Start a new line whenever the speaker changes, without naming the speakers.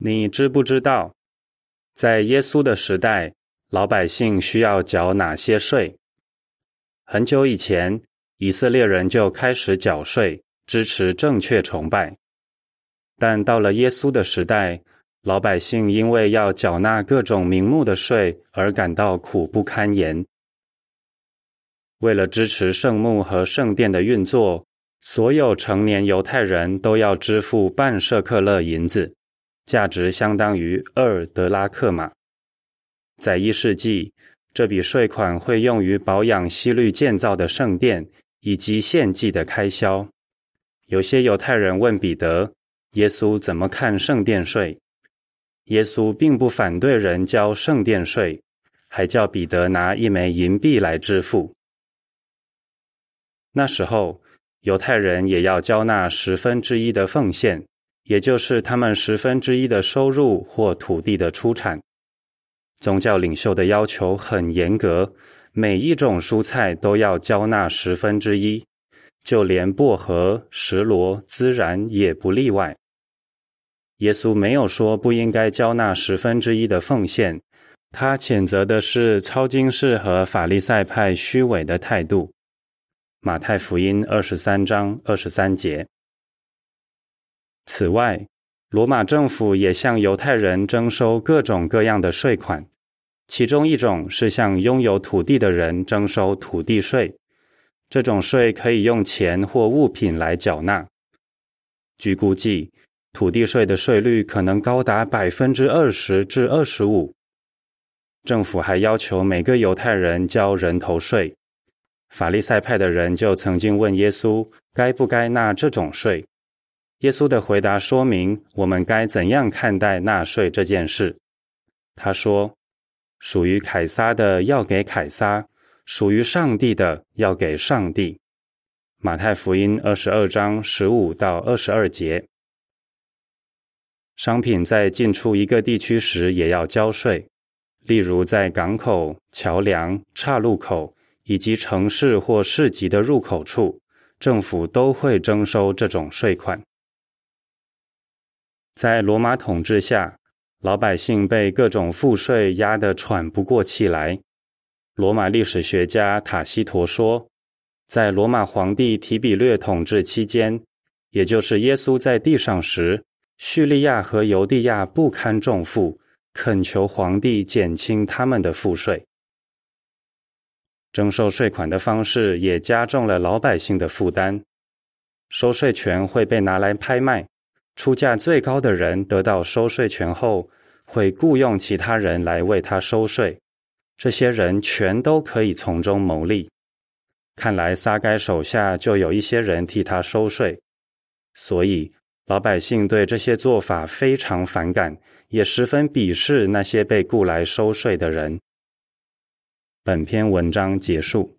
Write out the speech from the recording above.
你知不知道，在耶稣的时代，老百姓需要缴哪些税？很久以前，以色列人就开始缴税，支持正确崇拜。但到了耶稣的时代，老百姓因为要缴纳各种名目的税而感到苦不堪言。为了支持圣墓和圣殿的运作，所有成年犹太人都要支付半舍克勒银子，价值相当于二德拉克马。在一世纪，这笔税款会用于保养西律建造的圣殿以及献祭的开销。有些犹太人问彼得：“耶稣怎么看圣殿税？”耶稣并不反对人交圣殿税，还叫彼得拿一枚银币来支付。那时候，犹太人也要交纳十分之一的奉献，也就是他们十分之一的收入或土地的出产。宗教领袖的要求很严格，每一种蔬菜都要交纳十分之一，就连薄荷、石螺、孜然也不例外。耶稣没有说不应该交纳十分之一的奉献，他谴责的是超经士和法利赛派虚伪的态度。马太福音二十三章二十三节。此外，罗马政府也向犹太人征收各种各样的税款，其中一种是向拥有土地的人征收土地税。这种税可以用钱或物品来缴纳。据估计，土地税的税率可能高达百分之二十至二十五。政府还要求每个犹太人交人头税。法利赛派的人就曾经问耶稣，该不该纳这种税？耶稣的回答说明我们该怎样看待纳税这件事。他说：“属于凯撒的要给凯撒，属于上帝的要给上帝。”马太福音二十二章十五到二十二节。商品在进出一个地区时也要交税，例如在港口、桥梁、岔路口。以及城市或市级的入口处，政府都会征收这种税款。在罗马统治下，老百姓被各种赋税压得喘不过气来。罗马历史学家塔西佗说，在罗马皇帝提比略统治期间，也就是耶稣在地上时，叙利亚和犹地亚不堪重负，恳求皇帝减轻他们的赋税。征收税款的方式也加重了老百姓的负担。收税权会被拿来拍卖，出价最高的人得到收税权后，会雇佣其他人来为他收税。这些人全都可以从中牟利。看来撒该手下就有一些人替他收税，所以老百姓对这些做法非常反感，也十分鄙视那些被雇来收税的人。本篇文章结束。